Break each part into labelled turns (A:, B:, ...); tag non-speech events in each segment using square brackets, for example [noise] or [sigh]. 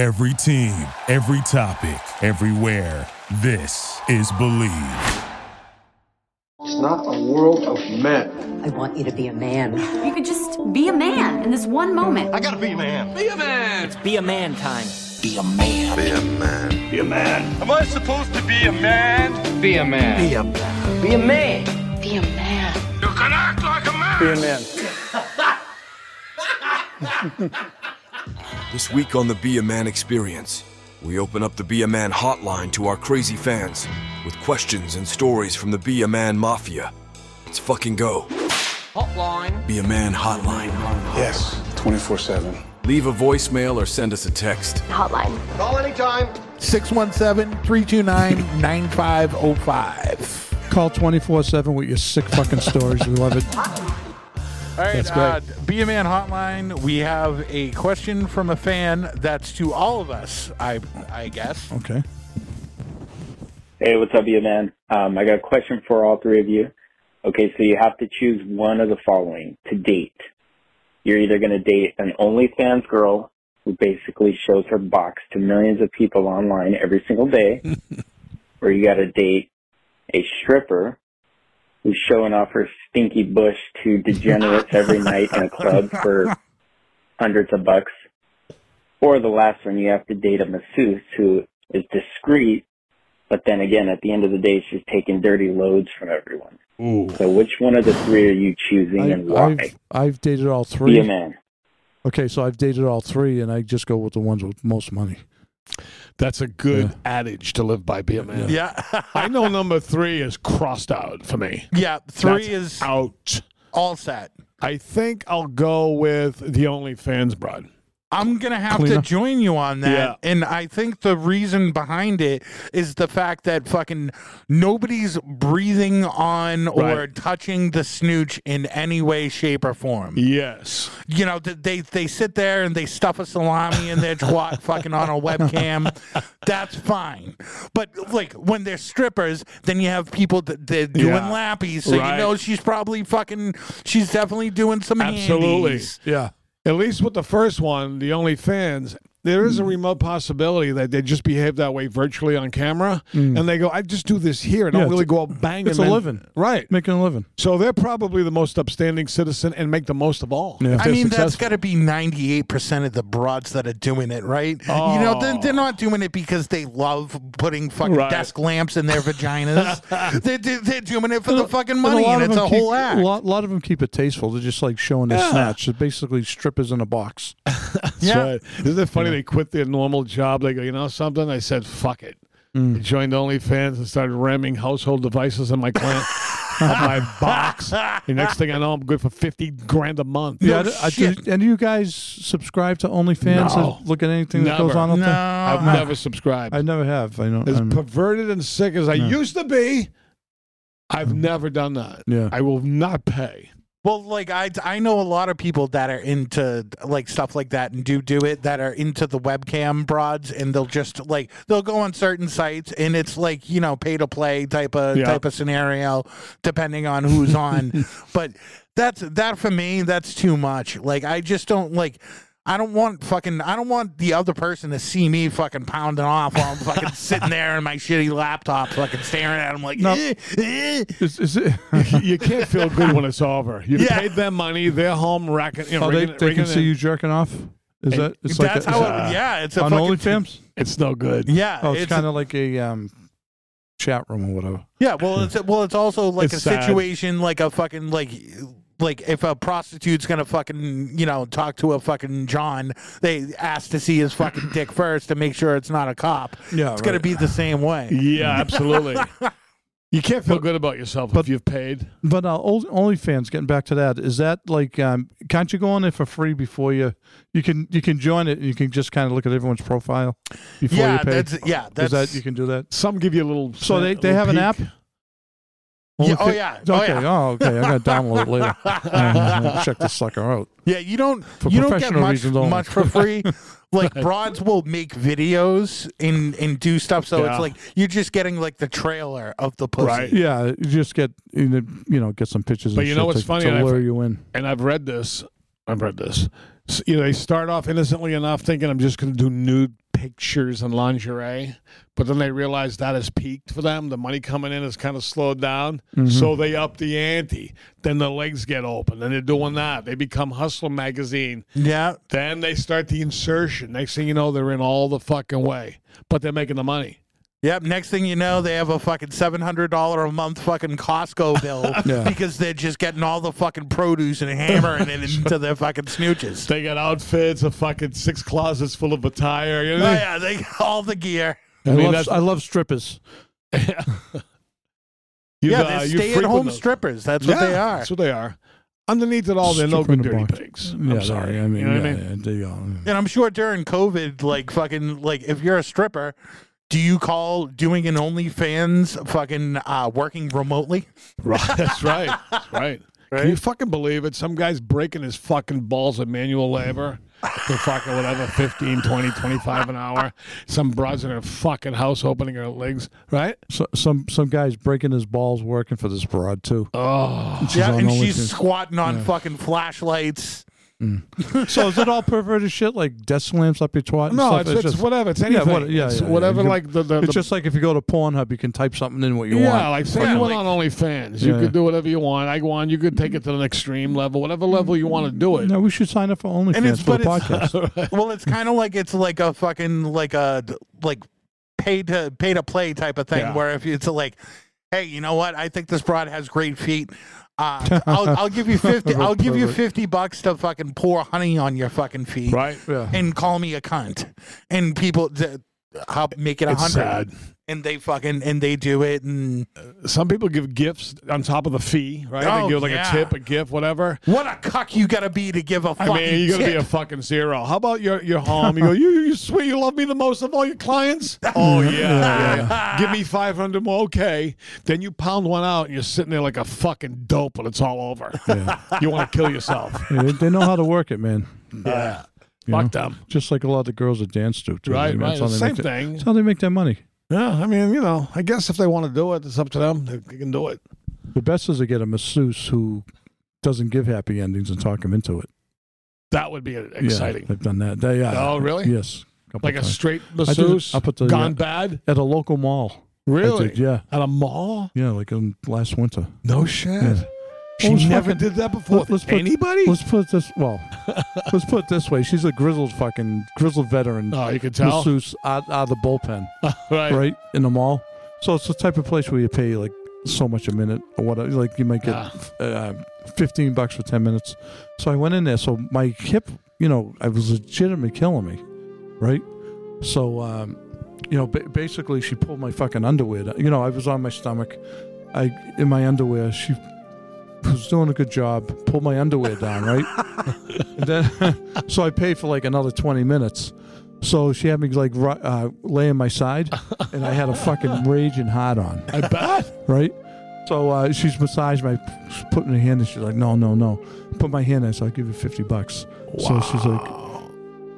A: Every team, every topic, everywhere. This is Believe.
B: It's not a world of men.
C: I want you to be a man.
D: You could just be a man in this one moment.
E: I gotta be a man. Be a man.
F: It's be a man time.
E: Be a man.
G: Be a man.
E: Be a man. Am I supposed to be a man?
F: Be a man.
E: Be a man.
F: Be a man.
D: Be a man.
E: You can act like a man.
B: Be a man.
H: This week on the Be a Man experience, we open up the Be a Man hotline to our crazy fans with questions and stories from the Be a Man Mafia. Let's fucking go.
F: Hotline.
H: Be a Man hotline.
B: Yes, 24 7.
H: Leave a voicemail or send us a text.
D: Hotline.
E: Call anytime.
I: 617 329 9505.
J: Call 24 7 with your sick fucking stories. We love it. [laughs]
I: All right,
J: That's great.
I: uh, Be a Man Hotline. We have a question from a fan that's to all of us, I I guess.
J: Okay.
K: Hey, what's up, you man? Um, I got a question for all three of you. Okay, so you have to choose one of the following to date. You're either going to date an OnlyFans girl who basically shows her box to millions of people online every single day, [laughs] or you got to date a stripper who's showing off her stinky bush to degenerates every [laughs] night in a club for hundreds of bucks. Or the last one, you have to date a masseuse who is discreet but then again, at the end of the day, she's taking dirty loads from everyone.
J: Ooh.
K: So which one of the three are you choosing and why?
J: I've, I've dated all three.
K: Be a
J: three.
K: man.
J: Okay, so I've dated all three, and I just go with the ones with most money.
L: That's a good
J: Yeah.
L: adage to live by. Be a man.
I: Yeah. [laughs]
L: I know number three is crossed out for me.
I: yeah, three
L: That's
I: is
L: out.
I: all set.
L: I think I'll go with the OnlyFans broad.
I: I'm gonna have
J: Cleaner.
I: to join you on that,
L: Yeah.
I: and I think the reason behind it is the fact that fucking nobody's breathing on or touching the snooch in any way, shape, or form.
L: Yes.
I: You know, they they sit there and they stuff a salami in their twat, [laughs] fucking on a webcam. That's fine, but like when they're strippers, then you have people that they're doing
L: Yeah.
I: lappies, so
L: Right.
I: you know she's probably fucking. She's definitely doing some
L: Absolutely.
I: handies.
J: Yeah.
L: At least with the first one, the OnlyFans, there is a hmm. remote possibility that they just behave that way virtually on camera, hmm. and they go, "I just do this here. And I don't
J: Yeah,
L: really go out banging."
J: It's a
L: then-"
J: living.
L: right?
J: Making a living.
L: So they're probably the most upstanding citizen and make the most of all.
J: Yeah.
I: I
L: they're
I: mean, that's
L: successful.
I: got to be 98% of the broads that are doing it, right? You know, they're, they're not doing it because they love putting fucking
L: Right.
I: desk lamps in their vaginas. [laughs] they're, they're, they're doing it for the fucking
J: And
I: money, and it's a
J: them
I: whole act.
J: A lot, lot of them keep it tasteful. They're just like showing their
L: Yeah.
J: snatch. They're basically strippers in a box. [laughs]
L: That's
I: Yeah.
L: right. Isn't it funny? They quit their normal job. They go, you know something? I said, fuck it.
J: Mm.
L: I joined OnlyFans and started ramming household devices in my client. [laughs] my box. The next thing I know, I'm good for fifty grand a month.
J: Yeah, I, I do, and do you guys subscribe to OnlyFans?
L: No.
J: and Look at anything that goes on
I: no,
J: there?
L: I've
I: I-
L: never subscribed.
J: I never have. I know.
L: as
J: I'm-
L: perverted and sick as I
J: No.
L: used to be, I've never done that.
J: yeah.
L: I will not pay.
I: Well, like I, I know a lot of people that are into like stuff like that and do do it that are into the webcam broads and they'll just like they'll go on certain sites and it's like you know pay to play type of
L: Yeah.
I: type of scenario depending on who's on. [laughs] but that's that for me that's too much. Like I just don't like. I don't want fucking. I don't want the other person to see me fucking pounding off while I'm fucking [laughs] sitting there in my shitty laptop, fucking staring at him like.
J: No.
I: "Eh, eh."
J: Is, is it, [laughs]
L: you can't feel good when it's over. You've
I: Yeah.
L: paid them money. They're home racking. You know,
J: oh, they,
L: rigging-
J: they can see
L: it.
J: you jerking off? Is that? It's like a,
I: how.
J: is
I: It,
J: it
I: yeah, it's a
J: on
I: fucking
J: OnlyFans?
L: It's no good.
I: Yeah,
J: Oh, it's, kind of like a um, chat room or whatever.
I: Yeah, well, it's well, it's also like
L: It's
I: a
L: sad.
I: situation like a fucking like like if a prostitute's gonna fucking you know talk to a fucking John, they ask to see his fucking dick [clears throat] first to make sure it's not a cop.
J: Yeah,
I: It's gonna be the same way.
L: Yeah, absolutely. [laughs] you can't feel good about yourself if you've paid.
J: But uh, Only- OnlyFans, getting back to that, is that like um, can't you go on there for free before you you can you can join it and you can just kind of look at everyone's profile before
I: Yeah,
J: you pay?
I: that's yeah,
J: Is
I: that's
J: that you can do that?
L: Some give you a little.
J: So they, they have an
L: peek.
J: App.
I: Yeah, oh
J: Onlyfa-
I: yeah, oh
J: Okay.
I: yeah.
J: Oh, okay. I gotta [laughs] download it later. Uh, [laughs] Check this sucker out.
I: Yeah, you don't
J: For
I: you don't get much, much for free. [laughs] like broads will make videos and and do stuff, so
L: Yeah.
I: it's like you're just getting like the trailer of the pussy.
L: Right.
J: Yeah, you just get you know, get some pictures.
L: But
J: and
L: you know what's
J: to,
L: funny?
J: to
L: And I've-
J: you in.
L: And I've read this. I've read this. You know, they start off innocently enough thinking I'm just going to do nude pictures and lingerie, but then they realize that has peaked for them. The money coming in has kind of slowed down, mm-hmm. so they up the ante. Then the legs get open, and they're doing that. They become Hustler magazine.
I: Yeah.
L: Then they start the insertion. Next thing you know, they're in all the fucking way, but they're making the money.
I: Yep. Next thing you know, they have a fucking seven hundred dollar a month fucking Costco [laughs] bill
J: Yeah.
I: because they're just getting all the fucking produce and hammering it into their fucking snooches.
L: They got outfits, a fucking six closets full of attire. You
I: Oh, yeah, they got all the gear.
J: I,
L: I mean,
J: love,
L: that's-
J: I love strippers. [laughs]
L: You've,
I: yeah,
L: uh,
I: they're
L: you
I: stay at
L: frequent
I: home
L: those.
I: strippers. That's what
L: Yeah,
I: they are.
L: That's what they are. Underneath it all, they're no
J: Stripper in
L: good
J: a
L: dirty
J: box.
L: pigs.
J: Yeah,
L: I'm
J: they-
L: sorry.
J: I mean,
L: you know what I mean?
J: yeah, they are.
I: And I'm sure during COVID, like fucking, like if you're a stripper, do you call doing an OnlyFans fucking uh, working remotely?
L: Right. That's right. That's right.
I: Right? [laughs]
L: Can you fucking believe it? Some guy's breaking his fucking balls at manual labor for fucking whatever, 15, 20, 25 an hour. Some broads in her fucking house opening her legs, right?
J: So, some some guys breaking his balls working for this broad too.
L: Oh.
J: She's
I: yeah, and
J: OnlyFans.
I: she's squatting on
J: Yeah.
I: fucking flashlights. Mm.
J: so is it all perverted shit like desk lamps up your twat? and
L: No,
J: stuff?
L: it's, it's,
J: just
L: whatever. It's
J: Yeah, what- yeah,
L: it's
J: yeah, yeah.
L: whatever,
J: You
L: like the. the,
J: It's
L: the
J: just like if you go to Pornhub, you can type something in what you
L: yeah,
J: want.
L: like say
I: Yeah,
L: you went
I: like-
L: on OnlyFans, you could do whatever you want. I go on, you could take it to the extreme level, whatever level you want to do it.
J: No, we should sign up for OnlyFans
I: And it's
J: for
I: but
J: the podcast. [laughs]
I: well, it's kind of like it's like a fucking like a like pay to pay to play type of thing
L: Yeah.
I: where if it's like, hey, you know what? I think this broad has great feet. Uh, [laughs] I'll, I'll give you fifty. I'll give you fifty bucks to fucking pour honey on your fucking feet,
L: Right?
J: yeah.
I: and call me a cunt. And people, th- I'll make it a
L: It's
I: hundred,
L: sad.
I: And they fucking and they do it, and
L: Some people give gifts on top of the fee, right?
I: Oh,
L: they give like
I: yeah.
L: a tip, a gift, whatever.
I: what a cuck you gotta be to give a
L: I
I: fucking.
L: mean, you got to be a fucking zero. How about your your home? You go, you you sweet, you love me the most of all your clients. [laughs] Oh mm-hmm. yeah, yeah, yeah. give me five hundred more. Okay, then you pound one out and you're sitting there like a fucking dope when it's all over. You want to kill yourself.
J: Yeah, they, they know how to work it, man.
L: Yeah,
J: You
L: fuck
J: know?
L: them.
J: Just like a lot of the girls that dance to, too.
L: Right, right.
J: that's how they
L: Same
J: make their-
L: thing.
J: That's how they make their money.
L: Yeah, I mean, you know, I guess if they want to do it, it's up to them. They, they can do it.
J: The best is to get a masseuse who doesn't give happy endings and talk them into it.
L: That would be
J: Yeah,
L: exciting.
J: they've done that. They, yeah.
L: Oh, really?
J: Yes.
L: like a
J: times.
L: straight
J: I did it
L: masseuse
J: up at the-
L: gone
J: yeah.
L: bad.
J: at a local mall.
L: Really?
J: did, yeah.
L: At a mall?
J: Yeah, like um, last winter.
L: No shit.
J: Yeah.
L: She
J: Well,
L: never
J: fucking-
L: did that before.
J: Let- let's put-
L: Anybody?
J: Let's put this well. [laughs] let's put it this way. She's a grizzled fucking grizzled veteran
L: oh, you can tell.
J: masseuse out, out of the bullpen, [laughs]
L: right.
J: right in the mall. So it's the type of place where you pay like so much a minute or whatever. Like you might get uh, fifteen bucks for ten minutes. So I went in there. So my hip, you know, I was legitimately killing me, right? So, um, you know, ba- basically she pulled my fucking underwear. Down. You know, I was on my stomach. I in my underwear. She was doing a good job. Pulled my underwear down, right? [laughs] then, [laughs] so I paid for like another twenty minutes. So she had me like uh, lay on my side, [laughs] and I had a fucking raging hot on,
L: I bet.
J: right? So uh, she's massaged my, she's putting her hand in. She's like, no, no, no. Put my hand in. So I'll give you fifty bucks. So she's like,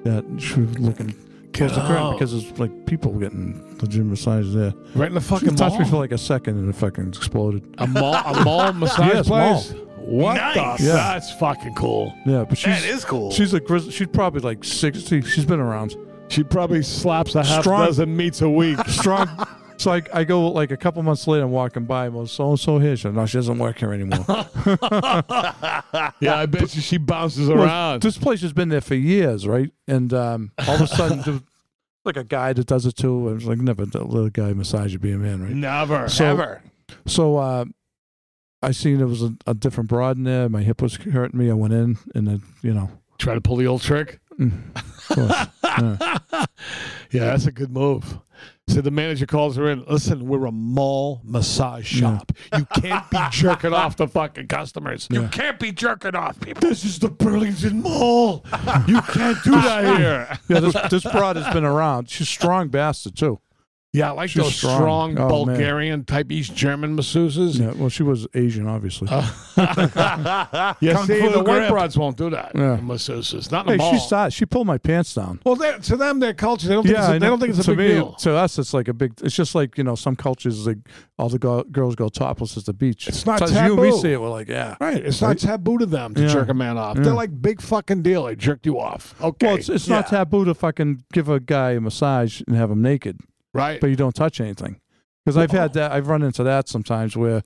J: yeah. She was looking close to the ground
L: Wow.
J: because it's like people getting legitimate massages there.
L: Right in the
J: She
L: fucking
J: touched me
L: mall.
J: for like a second and it fucking exploded.
L: a mall, a mall [laughs] massage
J: Yes,
L: place.
J: mall.
L: What
I: Nice.
L: the?
J: Yeah.
L: That's fucking cool.
J: Yeah, but she's
I: That is cool.
J: she's a grizz. She's probably like sixty. She's been around.
L: She probably slaps a half
J: Strong-
L: dozen meats a week.
J: strong. [laughs] So I, I go like a couple months later, I'm walking by, and well, so and so here. She said, no, she doesn't work here anymore. [laughs]
L: yeah, I bet you she bounces
J: Well,
L: around.
J: this place has been there for years, right? And um, all of a sudden, there was like a guy that does it too. I was like, never let a little guy massage you be a man, right?
L: Never.
J: So-
I: Ever.
J: So uh, I seen there was a, a different broad in there. My hip was hurting me. I went in, and then you know,
L: Try to pull the old trick.
J: mm, of course. [laughs] yeah.
L: Yeah, that's a good move. So the manager calls her in. Listen, we're a mall massage
J: Yeah.
L: shop. You can't be jerking off the fucking customers.
J: Yeah.
I: Can't be jerking off people.
L: This is the Burlington Mall. You can't do that here.
J: yeah, this this broad has been around. She's a strong bastard too.
L: Yeah, I like
J: She's
L: those strong,
J: strong. Oh, man.
L: Bulgarian type East German masseuses.
J: Yeah, well, she was Asian, obviously.
L: Uh, [laughs] yeah,
I: Kung
L: see, the white broads won't do that.
J: Yeah.
L: Masseuses, not in
J: hey, she started. She pulled my pants down.
L: well, to them, their culture, they don't think,
J: Yeah,
L: it's, a, they don't think it's a
J: to
L: big
J: me,
L: deal.
J: To us, it's like a big. It's just like you know, some cultures like all the go- girls go topless at the beach.
L: It's not
J: so as you and me see it, we're like, yeah.
L: Right, it's
J: Right?
L: not taboo to them to
J: Yeah.
L: jerk a man off.
J: Yeah.
L: They're like big fucking deal. I jerked you off. Okay,
J: Well, it's, it's not taboo to fucking give a guy a massage and have him naked,
L: right.
J: but you don't touch anything. Because I've had that. I've run into that sometimes where.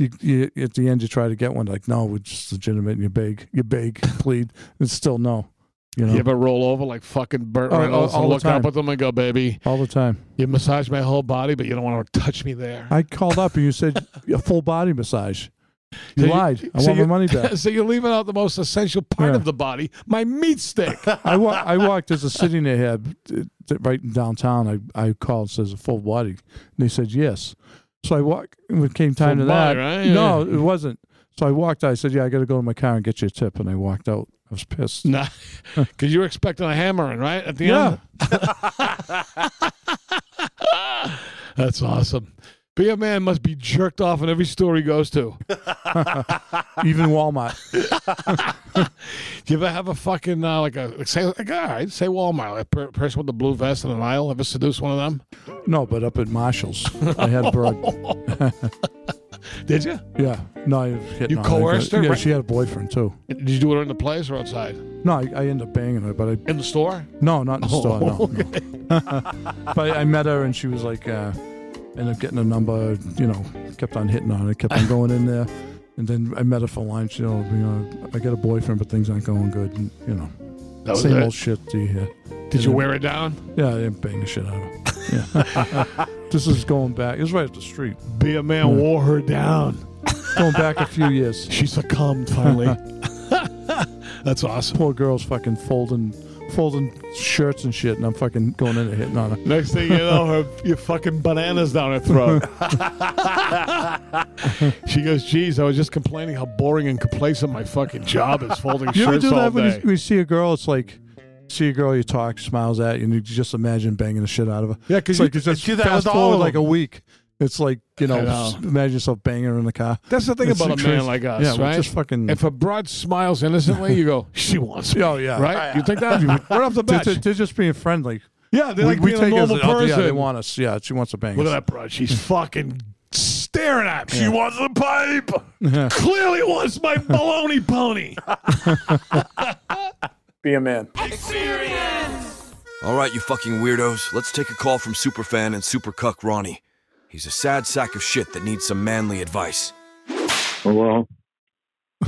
J: You, you, at the end, you try to get one like, no, we're just legitimate. And you beg, you beg, plead. It's still no. You know,
L: You ever roll over like fucking Burt
J: Oh,
L: Reynolds
J: all- all
L: and look up
J: time.
L: at them and go, baby,
J: all the time.
L: you massage my whole body, but you don't want to touch me there.
J: I called up and you said a full body massage. You
L: So
J: lied. I
L: so
J: want
L: you-
J: my money back. [laughs]
L: so you're leaving out the most essential part
J: Yeah.
L: of the body, my meat stick. [laughs]
J: I, wa- I walked. as a city they had uh, right in downtown. I, I called says a full body, and they said yes. So I walked. When it came time
L: Full
J: to
L: body,
J: that,
L: right?
J: no,
L: Yeah.
J: it wasn't. So I walked. out. I said, "Yeah, I got to go to my car and get you a tip." And I walked out. I was pissed.
L: Nah, [laughs] because you were expecting a hammering, right? At the
J: Yeah.
L: end? That's awesome. Be a man must be jerked off in every store he goes to. [laughs]
J: Even Walmart. [laughs]
L: Do you ever have a fucking, uh, like a, like say, like, all right, say Walmart, like a per- person with the blue vest in an aisle? Ever seduce one of them?
J: No, but up at Marshalls, I had a broad. [laughs]
L: Did you?
J: Yeah. No, I hitting
L: You coerced her,
J: Yeah,
L: right?
J: she had a boyfriend too.
L: Did you do it in the place or outside?
J: No, I, I ended up banging her, but I
L: In the store?
J: No, not in the store. No,
L: Oh,
J: no. but I met her and she was like, uh, ended up getting a number. You know, kept on hitting on it, kept on going in there, and then I met her for lunch. You know, you know, I got a boyfriend, but things aren't going good. And, you know,
L: That was
J: same
L: it?
J: old shit. Do you hear?
L: Did you wear it down?
J: Yeah, I didn't bang the shit out of her. Yeah. [laughs] this is going back. It was right up the street.
L: Be a man
J: Yeah.
L: wore her down.
J: Going back a few years. [laughs]
L: She succumbed finally. [laughs] That's awesome.
J: Poor girl's fucking folding, folding shirts and shit, and I'm fucking going in and hitting on her.
L: Next thing you know, her you fucking bananas down her throat. [laughs] [laughs] she goes, "Geez, I was just complaining how boring and complacent my fucking job is, folding
J: You ever
L: shirts
J: do
L: all
J: that when you,
L: day."
J: when you see a girl? It's like see a girl, you talk, smiles at you, and you just imagine banging the shit out of her.
L: Yeah, 'cause
J: it's
L: you
J: like you just
I: do that
J: fast
I: with all
J: forward
I: of
J: like a
I: them.
J: week. It's like you know,
L: know.
J: imagine yourself banging her in the car.
L: That's the thing
J: It's
L: about a man like us,
J: Yeah, we're
L: right?
J: just fucking-
L: If a broad smiles innocently, you go, [laughs] "She wants me."
J: Oh yeah,
L: right? You think that right off the [laughs]
J: They're,
L: bat?
J: they're- they're just being friendly.
L: yeah, they like being a
J: take it as
L: normal
J: oh,
L: person.
J: Yeah, they want us. Yeah, she wants to bang
L: Look at
J: us.
L: that broad. She's [laughs] fucking staring at me.
J: She
L: wants the pipe. Clearly wants my baloney pony.
J: Be a man.
H: All right, you fucking weirdos, let's take a call from Superfan and Super Cuck Ronnie. He's a sad sack of shit that needs some manly advice.
E: Hello?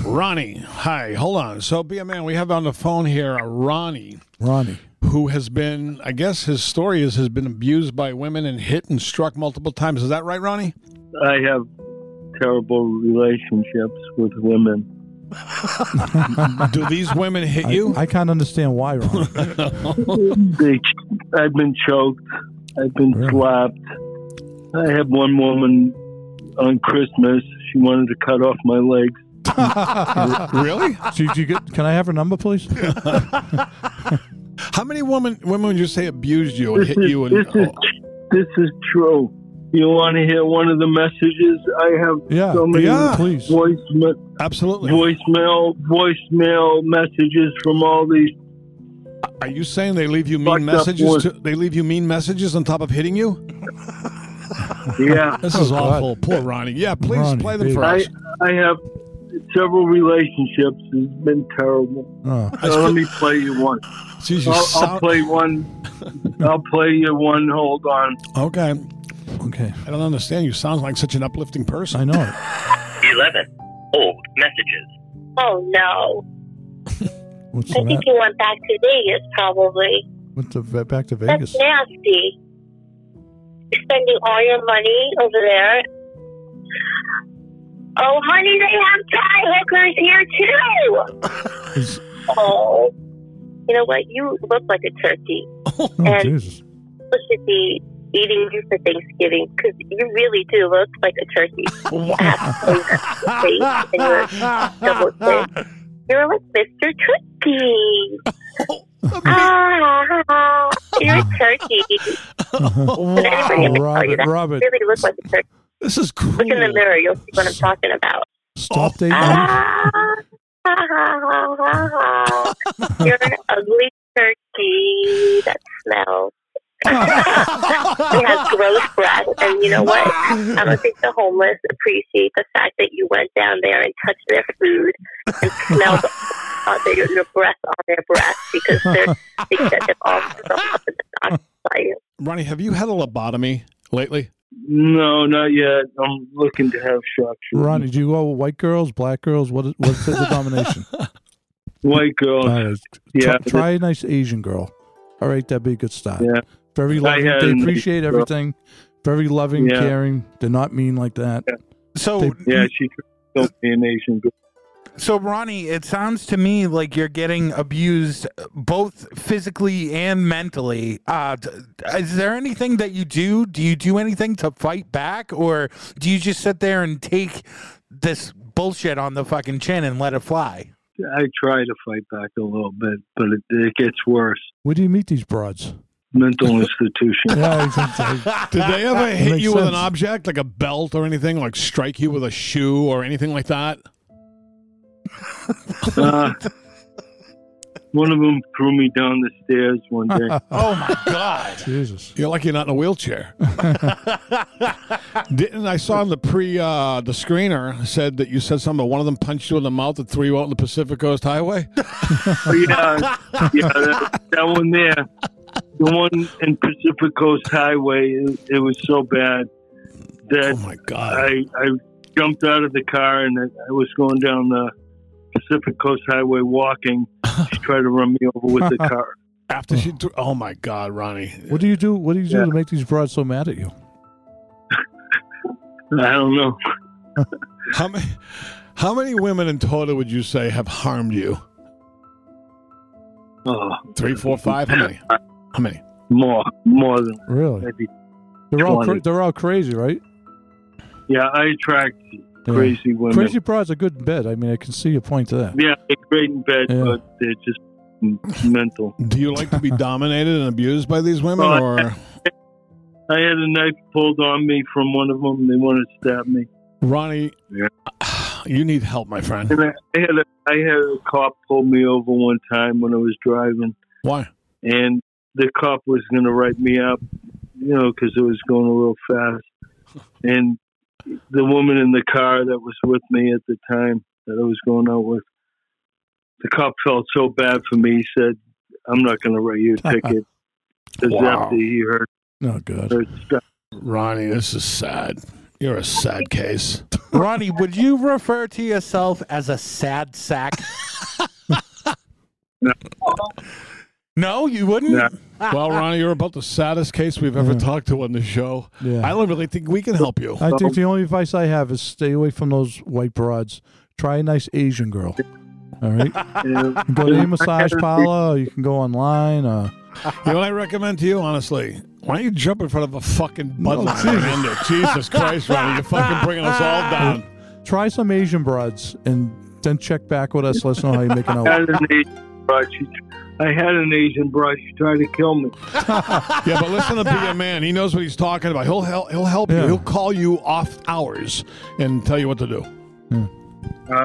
L: Ronnie, hi. Hold on. So, be a man. We have on the phone here a Ronnie
J: Ronnie.
L: who has been, I guess his story is, has been abused by women and hit and struck multiple times. Is that right, Ronnie?
E: I have terrible relationships with women. [laughs]
L: Do these women hit
J: I,
L: you?
J: I can't understand why, Ronnie. [laughs]
E: They, I've been choked. I've been
J: Really?
E: slapped. I had one woman on Christmas. She wanted to cut off my legs. [laughs]
L: really?
J: Did you get? Can I have her number, please? [laughs]
L: How many women women would you say abused you and
E: This
L: hit
E: is,
L: you? And
E: this is this is true. You want to hear one of the messages? I have
J: Yeah,
E: so many
L: yeah.
J: please.
E: voicemail,
L: absolutely.
E: voicemail, voicemail messages from all these.
L: Are you saying they leave you mean messages? To, they leave you mean messages on top of hitting you? [laughs]
E: Yeah, [laughs]
L: This is
J: Oh, God.
L: awful. Poor Ronnie. Yeah, please
J: Ronnie,
L: play them
J: baby.
L: for
E: I
L: us.
E: I have several relationships. It's been terrible.
J: Oh.
E: So let me play you one.
L: Jeez, you
E: I'll, I'll play one. I'll play you one. Hold on.
L: Okay.
J: Okay,
L: I don't understand. You sound like such an uplifting person.
J: I know it.
C: 11. Old messages.
G: Oh no. [laughs]
J: What's
G: I
J: the
G: think
J: that?
G: he went back to Vegas probably.
J: Went to back to Vegas.
G: That's nasty. Spending all your money over there. Oh honey, they have Thai hookers here too. [laughs] Oh. You know what? You look like a turkey.
J: oh
G: and
J: Jesus!
G: should be eating you for Thanksgiving because you really do look like a turkey. You have your face and your double chin. You're like Mr. Turkey. Ah, you're [laughs] a turkey. And anybody can tell you
J: Robert,
G: that.
J: Robert,
G: You really look like a turkey.
L: This is cool.
G: Look in the mirror. You'll see what I'm talking about.
J: stop dating.
G: Ah, ha, ha. You're an ugly turkey that smells. it has gross breath, and you know what? I don't think the homeless appreciate the fact that you went down there and touched their food and smelled uh, their, your breath on their breath because they're they said they've all up in the doctor by you.
L: Ronnie, have you had a lobotomy lately?
E: No, not yet. I'm looking to have shock treatment.
J: Ronnie, do you go with white girls, black girls? What is, what's the denomination? [laughs]
E: White girl.
J: All right.
E: Yeah,
J: Try, try a nice Asian girl. All right, that'd be a good start.
E: Yeah.
J: Very loving. They appreciate
E: Asian
J: everything. Very loving,
E: Yeah.
J: caring. They're not mean like that.
I: So
J: They-
E: Yeah, she told me an Asian girl.
I: So, Ronnie, it sounds to me like you're getting abused both physically and mentally. Uh, is there anything that you do? Do you do anything to fight back, or do you just sit there and take this bullshit on the fucking chin and let it fly?
E: I try to fight back a little bit, but it, it gets worse.
J: Where do you meet these broads?
E: Mental institution. [laughs]
J: Yeah. [laughs]
L: Did they ever hit
J: makes
L: you with an object like a belt or anything, like strike you with a shoe or anything like that?
E: Uh, one of them threw me down the stairs one day. [laughs]
I: Oh my god!
J: Jesus.
L: You're lucky you're not in a wheelchair. [laughs] Didn't I saw in the pre uh, the screener said that you said something? One of them punched you in the mouth and threw you out on the Pacific Coast Highway. [laughs]
E: Oh, yeah, yeah, that, that one there. The one in Pacific Coast Highway, it, it was so bad that
L: Oh my god!
E: I, I jumped out of the car and I, I was going down the Pacific Coast Highway walking. She [laughs] tried to run me over with the [laughs] car.
L: After she threw, oh my god, Ronnie!
J: What do you do? What do you do
E: Yeah.
J: to make these broads so mad at you? [laughs]
E: I don't know.
L: How many how many women in total would you say have harmed you?
E: Oh,
L: Three, four, five. How many? How many?
E: more, more than
J: Really?
E: maybe.
J: They're all cra- they're all crazy, right?
E: Yeah, I attract
J: Yeah.
E: Crazy women.
J: Crazy broads are good in bed. I mean, I can see your point to that.
E: Yeah, they're great in bed,
J: Yeah.
E: but they're just mental. [laughs]
L: Do you like to be dominated and abused by these women,
E: Oh,
L: or
E: I had a knife pulled on me from one of them. They wanted to stab me.
L: Ronnie?
E: Yeah. [sighs]
L: You need help, my friend.
E: And I, I had a I had a cop pull me over one time when I was driving,
L: Why?
E: and the cop was going to write me up, you know, because it was going a little fast. And the woman in the car that was with me at the time that I was going out with, the cop felt so bad for me. He said, "I'm not going to write you a [laughs] ticket." Because
L: Wow.
E: after he heard,
J: Oh, God.
E: heard stuff.
L: Ronnie, this is sad. You're a sad case. [laughs]
I: Ronnie, would you refer to yourself as a sad sack? [laughs] no, you wouldn't.
E: Yeah. [laughs]
L: well, Ronnie, you're about the saddest case we've ever talked to on the show.
J: Yeah.
L: I don't really think we can help you.
J: I think the only advice I have is stay away from those white broads. Try a nice Asian girl. All right. [laughs]
E: Yeah.
J: Go to a [laughs] massage parlor. Or you can go online. Uh,
L: You know what I recommend to you, honestly? Why don't you jump in front of a fucking Bud
J: No,
L: Light
J: Jesus.
L: and end it? Jesus Christ, Ronnie, you're fucking bringing us all down.
J: try some Asian broads and then check back with us. Let us know how you're making out.
E: An Asian broad. She, I had an Asian brush She tried to kill me. [laughs]
L: Yeah, but listen to Be a Man. He knows what he's talking about. He'll help. He'll help you. He'll call you off hours and tell you what to do.
E: Uh,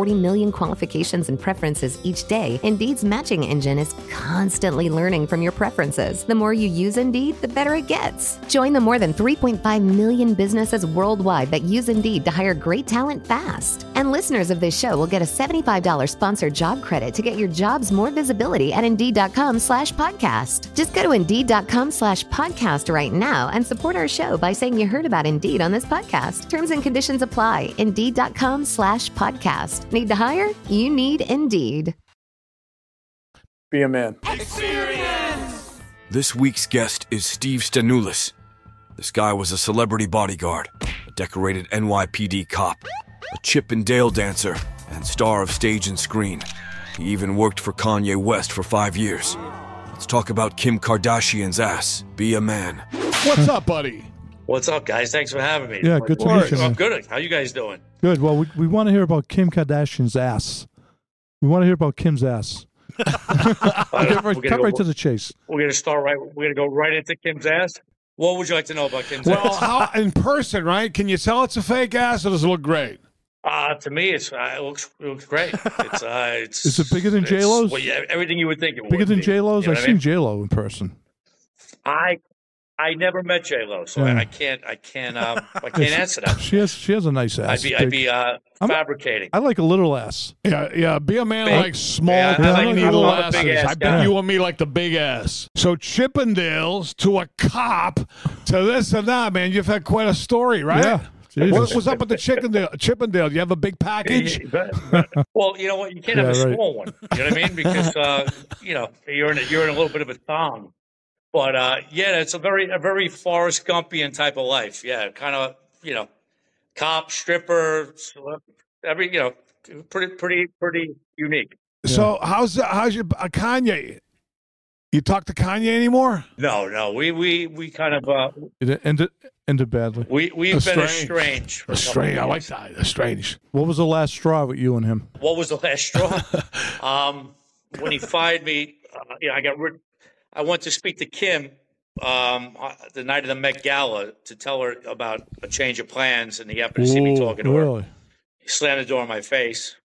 M: million qualifications and preferences each day, Indeed's matching engine is constantly learning from your preferences. The more you use Indeed, the better it gets. Join the more than 3.5 million businesses worldwide that use Indeed to hire great talent fast. And listeners of this show will get a $75 sponsored job credit to get your jobs more visibility at Indeed.com slash podcast. Just go to Indeed.com slash podcast right now and support our show by saying you heard about Indeed on this podcast. Terms and conditions apply. Indeed.com slash podcast. Need to hire? You need Indeed.
J: Be a man. Experience!
H: This week's guest is Steve Stanulis. This guy was a celebrity bodyguard, a decorated NYPD cop, a Chippendale dancer, and star of stage and screen. He even worked for Kanye West for five years. Let's talk about Kim Kardashian's ass. Be a man.
L: What's up, buddy?
N: What's up, guys? Thanks for having me.
J: Yeah, good to meet you,
N: I'm good. How you guys doing?
J: Good. Well, we, we want to hear about Kim Kardashian's ass. We want to hear about Kim's ass. [laughs] Get right, cut
N: go-
J: right to the chase.
N: We're gonna start right. We're gonna go right into Kim's ass. What would you like to know about Kim's
L: Well,
N: ass?
L: how in person, right? Can you tell it's a fake ass, or does it look great?
N: Uh, to me, it's uh, it looks it looks great. It's uh, [laughs] it's
J: Is it bigger than
N: it's-
J: J-Lo's?
N: Well, yeah, everything you would think it
J: Bigger
N: would
J: than
N: be.
J: J Lo's?
N: You know
J: I've
N: what I
J: seen
N: mean?
J: J Lo in person.
N: I I never met J Lo, so
J: Yeah.
N: I, I can't I can't um I [laughs] can't answer that.
J: She has she has a nice ass.
N: I'd be
J: Big-
N: I'd be uh,
J: I'm-
N: fabricating.
J: I like a little ass.
L: Yeah, yeah. Be a man
N: Big.
L: like small,
N: Yeah, I
L: tiny
N: like-
L: little
N: I'm a big
L: asses.
N: ass
L: I bet you and me like the big ass. So Chippendales to a cop to this and that, man. You've had quite a story, right?
J: Yeah. Jesus.
L: What was up with the Chippendale? Chippendale, do you have a big package? [laughs]
N: well, you know what? You can't have a
J: right.
N: small one. You know what I mean? Because uh, you know you're in a, you're in a little bit of a thong. But uh, yeah, it's a very a very Forrest Gumpian type of life. Yeah, kind of you know, cop, stripper, celeb- every you know, pretty pretty pretty unique.
L: So how's how's your uh, Kanye? You talk to Kanye anymore?
N: No, no, we we we kind of uh,
J: It ended ended badly.
N: we we've been
L: Estranged.
N: estranged. For a couple
L: Strange. I
N: of
L: like that. Estranged.
J: What was the last straw with you and him?
N: What was the last straw? [laughs] um, when he fired me, uh, you know, I got rid. I went to speak to Kim um, uh, the night of the Met Gala to tell her about a change of plans, and he happened to see me talking to her. He slammed the door in my face,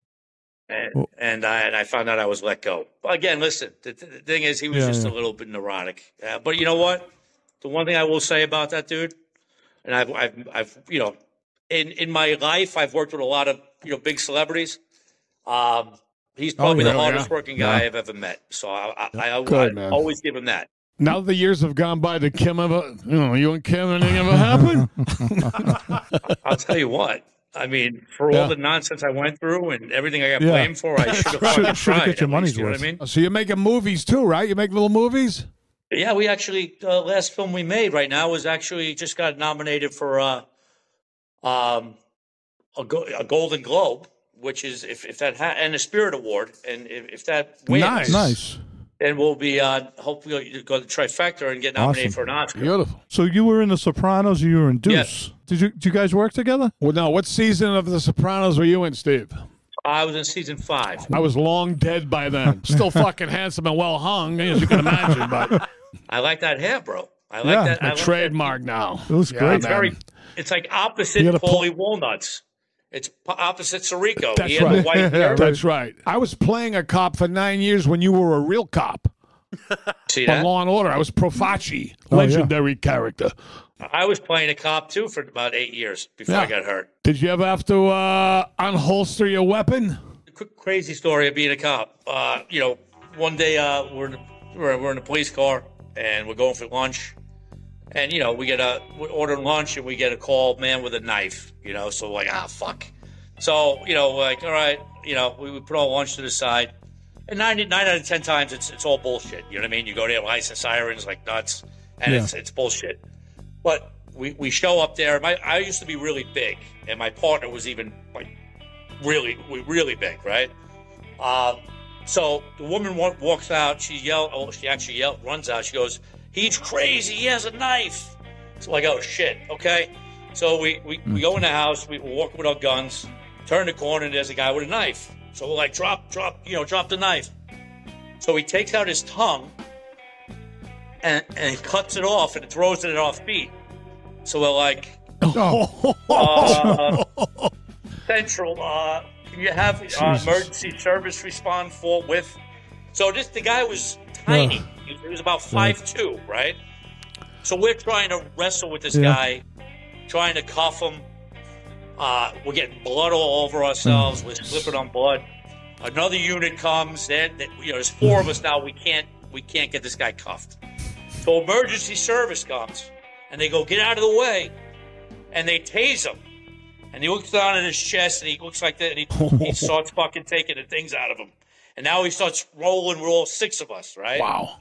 N: and
J: Oh.
N: and I and I found out I was let go. Again, listen, the, the thing is, he was
J: Yeah,
N: just
J: yeah.
N: a little bit neurotic. Uh, but you know what? The one thing I will say about that dude, and I've I've, I've you know, in in my life, I've worked with a lot of you know big celebrities. Um, he's
L: Oh,
N: probably
L: yeah,
N: the hardest working guy. I've ever met. So I I, I,
L: Good,
N: I always give him that.
L: Now that the years have gone by, did Kim ever, you know, you and Kim, anything ever happen? [laughs]
N: I'll tell you what. I mean, for
L: Yeah.
N: all the nonsense I went through and everything I got
L: Yeah.
N: blamed for, I should have [laughs] fucking tried.
L: got your money's
N: least, you know what I mean?
L: So you're making movies too, right? You make little movies?
N: Yeah, we actually uh, last film we made right now was actually just got nominated for uh, um, a, go- a Golden Globe, which is if, if that ha- and a Spirit Award, and if, if that wins,
J: Nice. Nice.
N: Then we'll be uh, hopefully go to trifecta and get nominated
J: Awesome.
N: for an Oscar.
L: Beautiful.
J: So you were in The Sopranos. You were in Deuce.
N: Yes.
J: Did you? Did you guys work together?
L: Well, no. What season of The Sopranos were you in, Steve?
N: I was in season five.
L: I was long dead by then. [laughs] Still fucking handsome and well hung, as you can imagine. But [laughs]
N: I like that hair, bro. I like
L: yeah,
N: that. I
L: a
N: like that.
L: trademark now.
J: It looks
L: Yeah,
J: great.
N: It's
L: man.
N: very. It's like opposite
L: You gotta pull-
N: Walnuts. It's po- opposite Sirico.
L: That's
N: he had
L: right.
N: white [laughs] hair.
L: That's right. I was playing a cop for nine years when you were a real cop [laughs]
N: See
L: on
N: that?
L: Law and Order. I was Profaci,
J: Oh, yeah.
L: legendary character.
N: I was playing a cop too for about eight years before I got hurt.
L: Did you ever have to uh, unholster your weapon?
N: Quick, crazy story of being a cop. Uh, you know, one day uh, we're, in the, we're we're in a police car and we're going for lunch, and you know we get a we're ordering lunch and we get a call man with a knife. You know, so like ah fuck. So you know like all right, you know we, we put our lunch to the side, and nine nine out of ten times it's it's all bullshit. You know what I mean? You go there, lights and sirens like nuts, and
J: Yeah.
N: it's it's bullshit. But we, we show up there. My I used to be really big, and my partner was even like really we really big, right? Um, so the woman wa- walks out. She yelled. Oh, she actually yelled. Runs out. She goes, "He's crazy. He has a knife." So like, oh shit. Okay. So we we, we go in the house. We, we're walking with our guns. Turn the corner, and there's a guy with a knife. So we're like, drop, drop, you know, drop the knife. So he takes out his tongue and, and he cuts it off and throws it at our feet. So we're like, [laughs] uh, Central, uh, can you have uh, emergency service respond forthwith? So this the guy was tiny. He was- He was about five two, right? So we're trying to wrestle with this
J: Yeah.
N: guy, trying to cuff him. Uh, we're getting blood all over ourselves. We're slipping on blood. Another unit comes. Then you know, there's four of us now. We can't we can't get this guy cuffed. So emergency service comes, and they go get out of the way, and they tase him. And he looks down at his chest, and he looks like that, and he, he [laughs] starts fucking taking the things out of him. And now he starts rolling with all six of us, right?
L: Wow.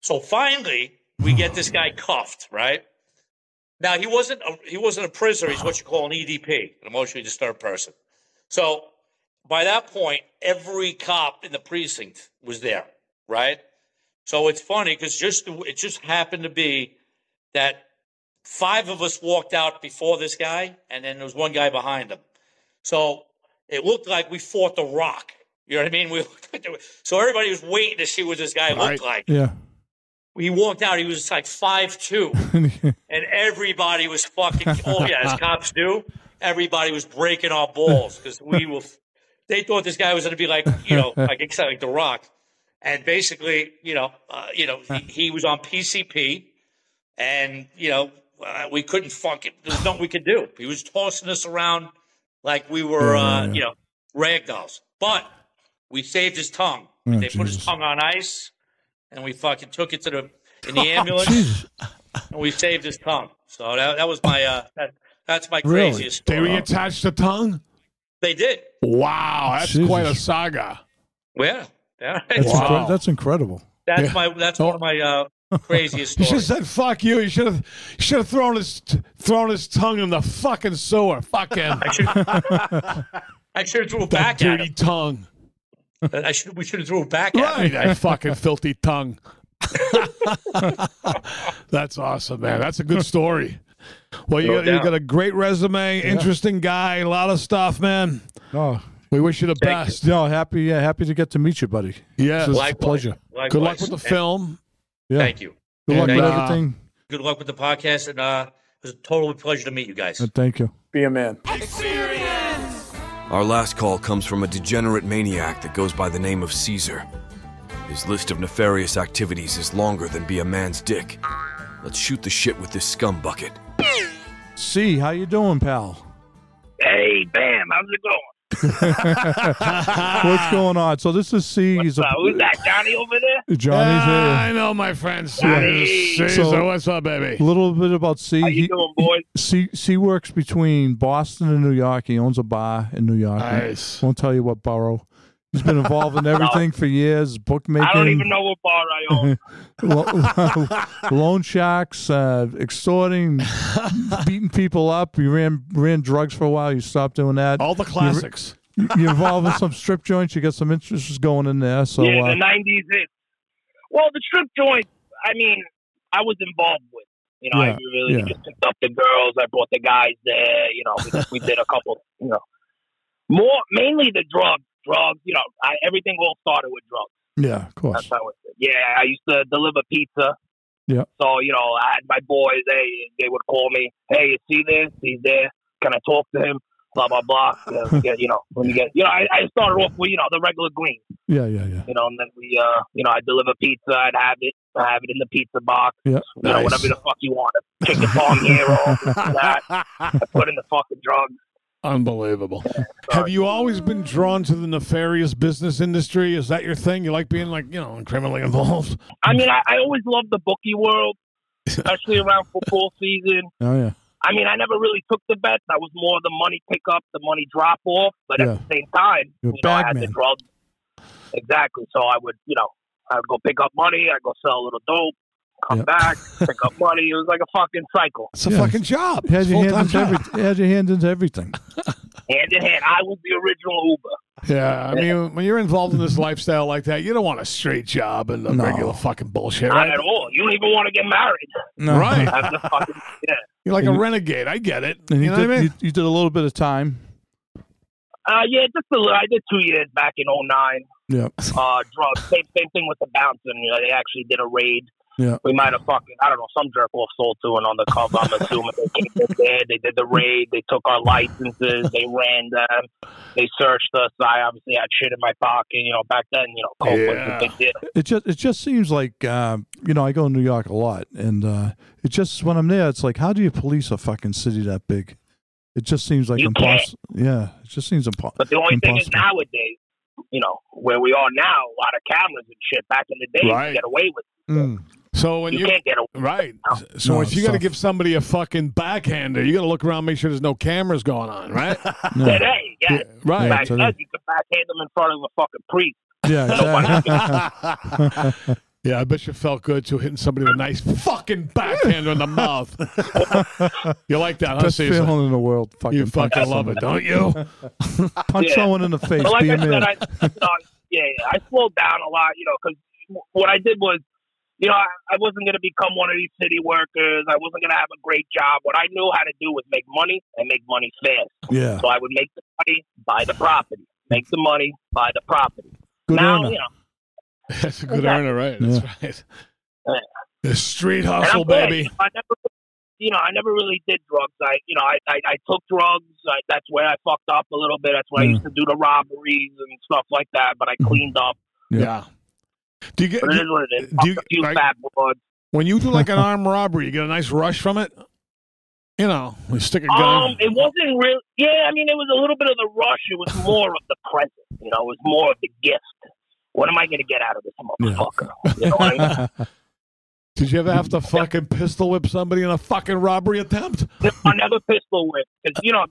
N: So finally, we get this guy cuffed, right? Now he wasn't a, he wasn't a prisoner. He's what you call an EDP, an emotionally disturbed person. So by that point, every cop in the precinct was there, right? So it's funny because just it just happened to be that five of us walked out before this guy, and then there was one guy behind him. So it looked like we fought the Rock. You know what I mean? We so everybody was waiting to see what this guy looked like.
J: Yeah.
N: He walked out. He was like five two, [laughs] and everybody was fucking. Oh yeah, as cops do. Everybody was breaking our balls because we were. They thought this guy was going to be like you know like exactly like the Rock, and basically you know uh, you know he, he was on PCP, and you know uh, we couldn't fuck it. There's nothing we could do. He was tossing us around like we were
J: yeah,
N: uh,
J: yeah.
N: you know rag dolls, but we saved his tongue.
J: Oh,
N: they put his tongue on ice, and we fucking took it to the in the [laughs]
J: Oh,
N: ambulance,
J: Jesus.
N: and we saved his tongue. So that, that was my uh, that, that's my
L: Really?
N: craziest
L: They reattached the tongue?
N: They did.
L: Wow, that's
J: Jesus.
L: quite a saga.
N: Yeah, yeah.
J: That's,
L: Wow.
J: incre- that's incredible.
N: That's
L: Yeah.
N: my that's one of my uh, [laughs] craziest
L: He should have said "fuck you." He should have. He should have thrown his thrown his tongue in the fucking sewer. Fuck him. [laughs]
N: I should I should have threw it
L: that
N: back at
L: dirty
N: him.
L: tongue. [laughs]
N: I should we should have threw it back at
L: Right,
N: him.
L: that fucking filthy tongue. [laughs] That's awesome, man. That's a good story. Well, you, got, you got a great resume, interesting guy, a lot of stuff, man.
J: Oh,
L: We wish you the
N: Thank you.
L: best.
J: no, happy, yeah, happy to get to meet you, buddy.
L: Yeah,
J: It's a pleasure.
N: Likewise.
L: Good luck with the film.
J: Yeah.
N: Thank you.
J: Good luck
L: And,
J: with
L: uh,
J: everything.
N: Good luck with the podcast, and uh, it was a total pleasure to meet you guys.
J: Thank you.
I: Be a man.
H: Our last call comes from a degenerate maniac that goes by the name of Caesar. His list of nefarious activities is longer than be a man's dick. Let's shoot the shit with this scum bucket.
J: C, how you doing, pal?
C: Hey, Bam, how's it going? [laughs]
J: What's going on? So this is C. He's
C: Uh,
J: a,
C: who's that, Johnny over there?
J: Johnny's
L: Ah, I know, my friend.
C: Hey.
L: Caesar,
J: So-
L: what's up, baby?
J: A little bit about C.
C: How you
J: He-
C: doing, boys?
J: C, C works between Boston and New York. He owns a bar in New York.
L: Nice.
J: Won't tell you what borough. He's been involved in [laughs] everything for years. Bookmaking.
C: I don't even know what bar I own. [laughs] [laughs]
J: Loan sharks, uh, extorting, beating people up. You ran ran drugs for a while. You stopped doing that.
L: All the classics.
J: You're involved in some strip joints. You got some interests going in there. So
C: yeah,
J: uh,
C: the '90s hit. Well, the strip joint. I mean, I was involved with. You know,
J: Yeah,
C: I really
J: yeah.
C: just picked up the girls. I brought the guys there. You know, we, we did a couple. You know, more mainly the drugs. Drugs. You know, I, everything all started with drugs.
J: yeah, of course.
C: That's how it. Yeah, I used to deliver pizza.
J: Yeah.
C: So you know, I had my boys. They they would call me. Hey, you see this? He's there. Can I talk to him? Blah blah blah. You know, get, you know when you get. You know, I, I started off with you know the regular green.
J: Yeah, yeah, yeah.
C: You know, and then we uh you know I deliver pizza. I'd have it. I have it in the pizza box.
J: Yeah.
C: You know, whatever the fuck you want. Your palm here or this [laughs] that. I put in the fucking drugs.
L: Unbelievable. [laughs] Have you always been drawn to the nefarious business industry? Is that your thing? You like being like, you know, criminally involved?
C: I mean, I, I always loved the bookie world, especially around [laughs] football season.
J: Oh yeah.
C: I mean, I never really took the bets. I was more the money pick up, the money drop off. But
J: Yeah.
C: at the same time,
J: You're
C: you know, I had the
J: man.
C: drugs. Exactly. So I would, you know, I would go pick up money. I'd go sell a little dope, come
J: Yeah.
C: back, pick up money. It was like a fucking cycle,
L: It's a
J: Yeah.
L: fucking job.
J: You had your
L: full-time
J: hand into
L: job.
J: everything. You had your hand into everything.
C: hand in hand. I was the original Uber.
L: Yeah, I mean, when you're involved in this lifestyle like that, you don't want a straight job and the
J: No.
L: regular fucking bullshit,
C: Not
L: right?
C: at all. You don't even want to get married.
J: No.
L: Right.
C: Fucking yeah.
L: You're like a
J: And you-
L: renegade. I get it.
J: And
L: you
J: you,
L: know
J: did,
L: what I mean?
J: you, you did a little bit of time.
C: Uh, yeah, just a little. I did two years back in '09.
J: Yeah.
C: Uh, drugs. Same same thing with the bouncing. You know, they actually did a raid.
J: Yeah.
C: We might have fucking I don't know some jerk off sold to and on the undercover. I'm assuming they came in there. They did the raid. They took our licenses. They ran them. They searched us. I obviously had shit in my pocket. You know, back then, you know, coke
L: Yeah.
C: was a big deal.
J: It just it just seems like uh, you know I go to New York a lot, and uh, it just when I'm there, it's like how do you police a fucking city that big? It just seems like impossible. Yeah, it just seems impossible.
C: But the only thing is nowadays, you know, where we are now, a lot of cameras and shit. Back in the day,
L: Right.
C: you get away with. it.
J: Mm.
L: So when
C: You,
L: you,
C: can't get away.
L: right, so
J: No,
L: if you got to give somebody a fucking backhander, you got to look around, make sure there's no cameras going on, right? [laughs]
J: No.
C: Today, yeah.
L: right.
C: Back
J: today.
C: you can backhand them in front of a fucking priest.
J: Yeah, exactly. [laughs] [laughs]
L: Yeah, I bet you felt good too, hitting somebody with a nice fucking backhand in the mouth. you like that, huh,
J: Best
L: Caesar?
J: feeling in the world. Fucking
L: You fucking
J: punch
L: love it, don't you?
J: Punch
C: Yeah.
J: someone in the face.
C: But like
J: be
C: I
J: a
C: said. I, no, yeah, yeah, I slowed down a lot, you know, because what I did was, you know, I, I wasn't going to become one of these city workers. I wasn't going to have a great job. What I knew how to do was make money and make money fast.
J: Yeah.
C: So I would make the money, buy the property. Make the money, buy the property.
J: Good
C: now,
J: earner.
C: you know, [laughs]
L: That's a good
C: Exactly.
L: earner, right? That's right.
C: Yeah.
L: The street hustle, baby.
C: you know, I never, you know, I never really did drugs. I, you know, I, I, I took drugs. I, that's where I fucked up a little bit. That's where I
J: Mm.
C: used to do the robberies and stuff like that. But I cleaned up.
L: Yeah. Do you get
C: But it
L: do-
C: is what it is.
L: do you-
C: Fucked a few
L: like-
C: fat broads.
L: when you do like an [laughs] armed robbery? You get a nice rush from it. You know, you stick a gun.
C: Um, it wasn't real. Yeah, I mean, it was a little bit of the rush. It was more of the present. You know, it was more of the gift. What am I going to get out of this motherfucker? You know what I mean? [laughs]
L: Did you ever have to fucking pistol whip somebody in a fucking robbery attempt?
C: I never pistol whip because you know,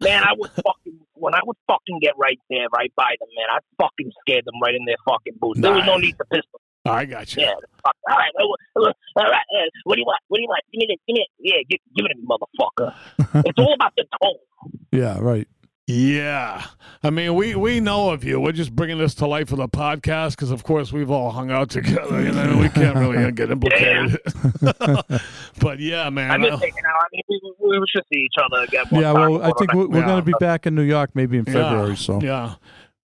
C: man, I would fucking when I would fucking get right there, right by them, man, I fucking scared them right in their fucking boots. There was no
L: Nice.
C: need to pistol.
L: I got you.
C: Yeah, fuck. all right, all right. Uh, what do you want? What do you want? Give me this. Give me it. Yeah, give, give it to me, motherfucker. [laughs] it's all about the tone.
J: Yeah, right.
L: Yeah. I mean, we, we know of you. We're just bringing this to life for the podcast because, of course, we've all hung out together. You know, we can't really [laughs] get implicated. [laughs] but yeah, man.
C: I'm just thinking now. I mean, we, we, we should see each other again. one
J: Yeah,
C: time
J: well, I think we're, we're going to be back in New York maybe in February.
L: yeah,
J: So
L: Yeah.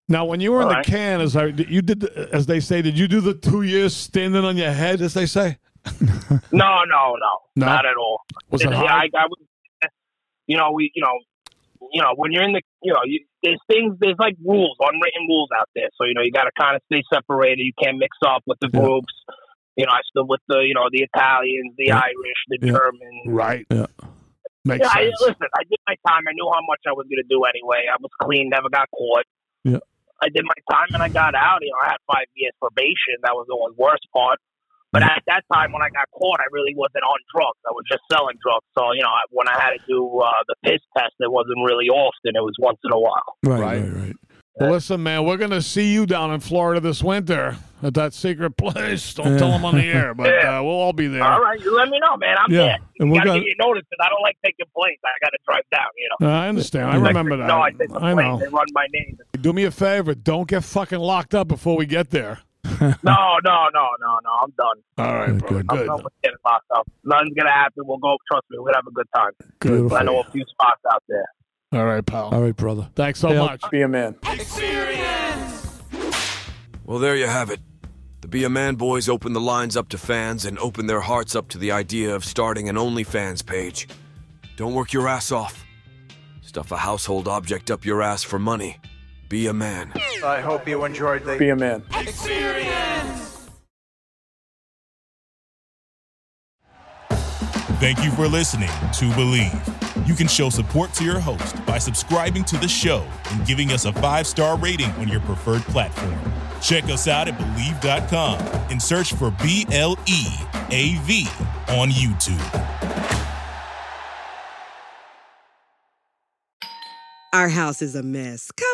L: Now, when you were in
C: All
L: the
C: right.
L: can, as I, you did, as they say, did you do the two years standing on your head, as they say?
C: No, no, no,
L: No?
C: not at all.
L: Was it
C: yeah,
L: hard?
C: I, I was, you know, we, you know, you know, when you're in the, you know, you, there's things, there's like rules, unwritten rules out there. So you know, you got to kind of stay separated. You can't mix up with the
J: Yeah.
C: groups. You know, I stood with the, you know, the Italians, the
J: Yeah.
C: Irish, the
J: Yeah.
C: Germans.
L: Right.
J: Yeah.
L: Makes
C: Yeah, I, listen, I did my time. I knew how much I was going to do anyway. I was clean, never got caught.
J: Yeah.
C: I did my time and I got out. You know, I had five years probation. That was the worst part. But at that time, when I got caught, I really wasn't on drugs. I was just selling drugs. So, you know, when I had to do uh, the piss test, it wasn't really often. It was once in a while.
J: right,
L: Right.
J: right, right.
L: Well, listen, man, we're going to see you down in Florida this winter at that secret place. Don't tell them on the air, but
C: Yeah.
L: uh, we'll all be there.
C: All right, you let me know, man. I'm
J: Yeah,
C: there.
J: and we're
C: got to
J: gonna-
C: give you notice because I don't like taking planes. I got to drive down, you know.
L: I understand. I remember that.
C: No, I take the
L: I
C: plane.
L: know.
C: They run my name.
L: Do me a favor. Don't get fucking locked up before we get there. [laughs]
C: No, no, no, no, no. I'm done.
L: All right, bro.
J: good.
C: I'm
L: Good.
C: done with getting locked up. Nothing's gonna happen. We'll go. Trust me. We'll have a good time.
L: Good.
C: I know a few spots out there.
L: All right, pal.
J: All right, brother.
L: Thanks so
J: Hey,
L: much.
I: Be a man.
H: Well, there you have it. The Be a Man boys opened the lines up to fans and opened their hearts up to the idea of starting an OnlyFans page. Don't work your ass off. Stuff a household object up your ass for money. Be a man.
I: I hope you enjoyed the Be a man.
A: Thank you for listening to Bleav. You can show support to your host by subscribing to the show and giving us a five star rating on your preferred platform. Check us out at Bleav.com and search for B L E A V on YouTube.
O: Our house is a mess. Come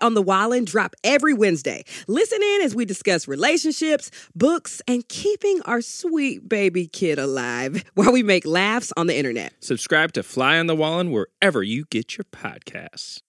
O: on the Wallen drop every Wednesday. Listen in as we discuss relationships, books, and keeping our sweet baby kid alive while we make laughs on the internet.
P: Subscribe to Fly on the Wallen wherever you get your podcasts.